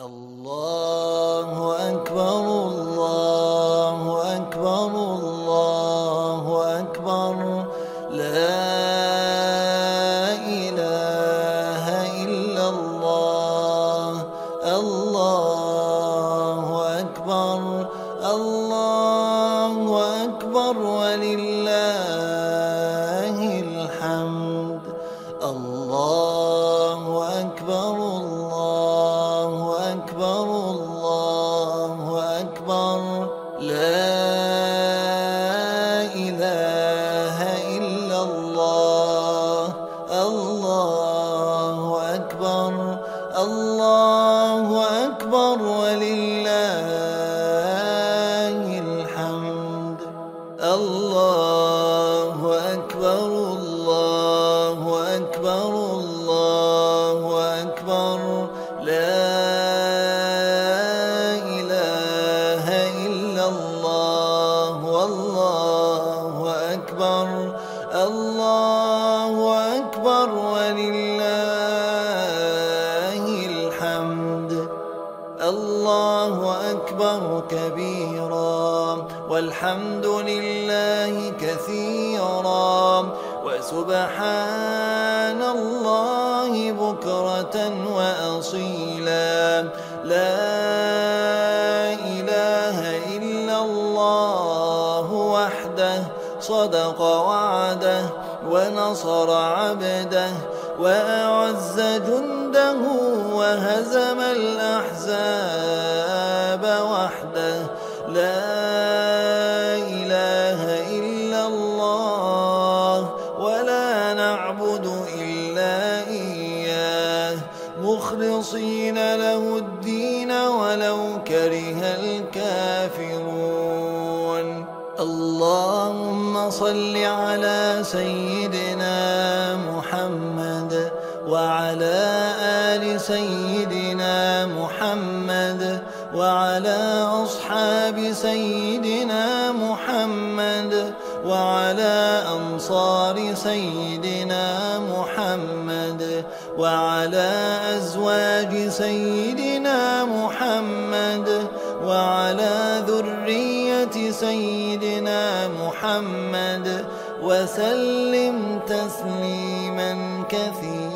الله الله الله أكبر كبيرا والحمد لله كثيرا وسبحان الله بكرة وأصيلا. لا إله إلا الله وحده صدق وعده. ونصر عبده وأعز جنده وهزم الأحزاب وحده. لا إله إلا الله ولا نعبد إلا إياه. مخلصين له الدين ولو كره الكافرون. اللهم صل على سيدنا محمد وعلى آل سيدنا محمد وعلى أصحاب سيدنا محمد وعلى أنصار سيدنا محمد وعلى أزواج سيدنا محمد وعلى ذرية سيدنا محمد وسلم تسليما كثيرا.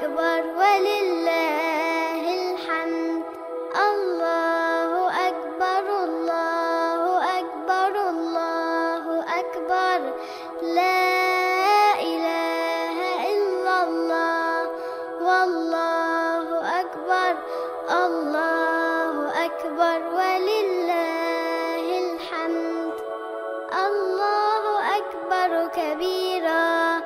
أكبر ولله الحمد الله أكبر الله أكبر الله أكبر لا أكبر كبيرا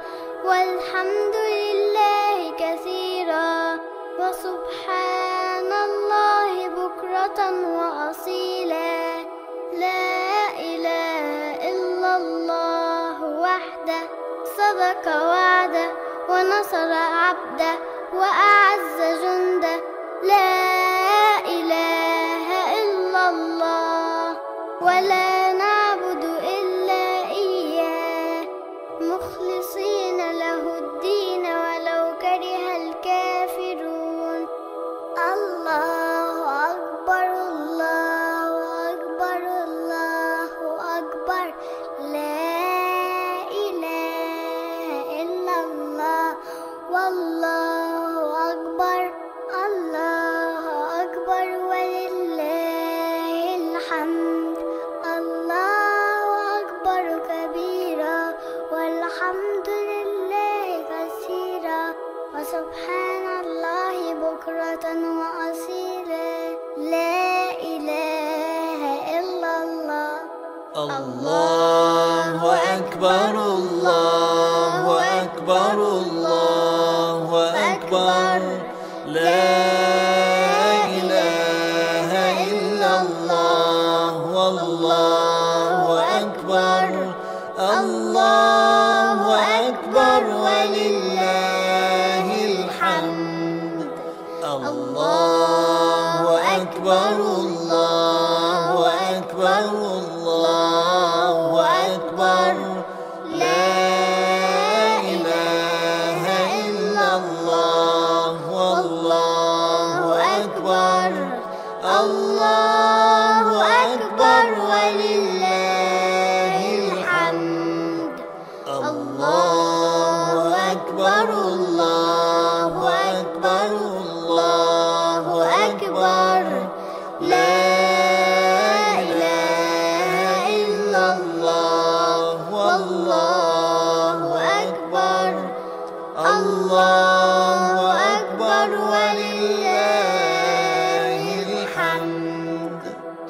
والحمد لله كثيرا. وسبحان الله بكرة وأصيلا. لا إله إلا الله وحده صدق وعده ونصر عبده وأعز والله أكبر الله أكبر ولله الحمد. الله أكبر كبيرا والحمد لله كثيرا. وسبحان الله بكرة وأصيلا. لا إله إلا الله. الله أكبر الله الله أكبر الله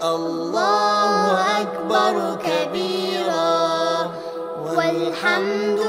الله أكبر كبيرا والحمد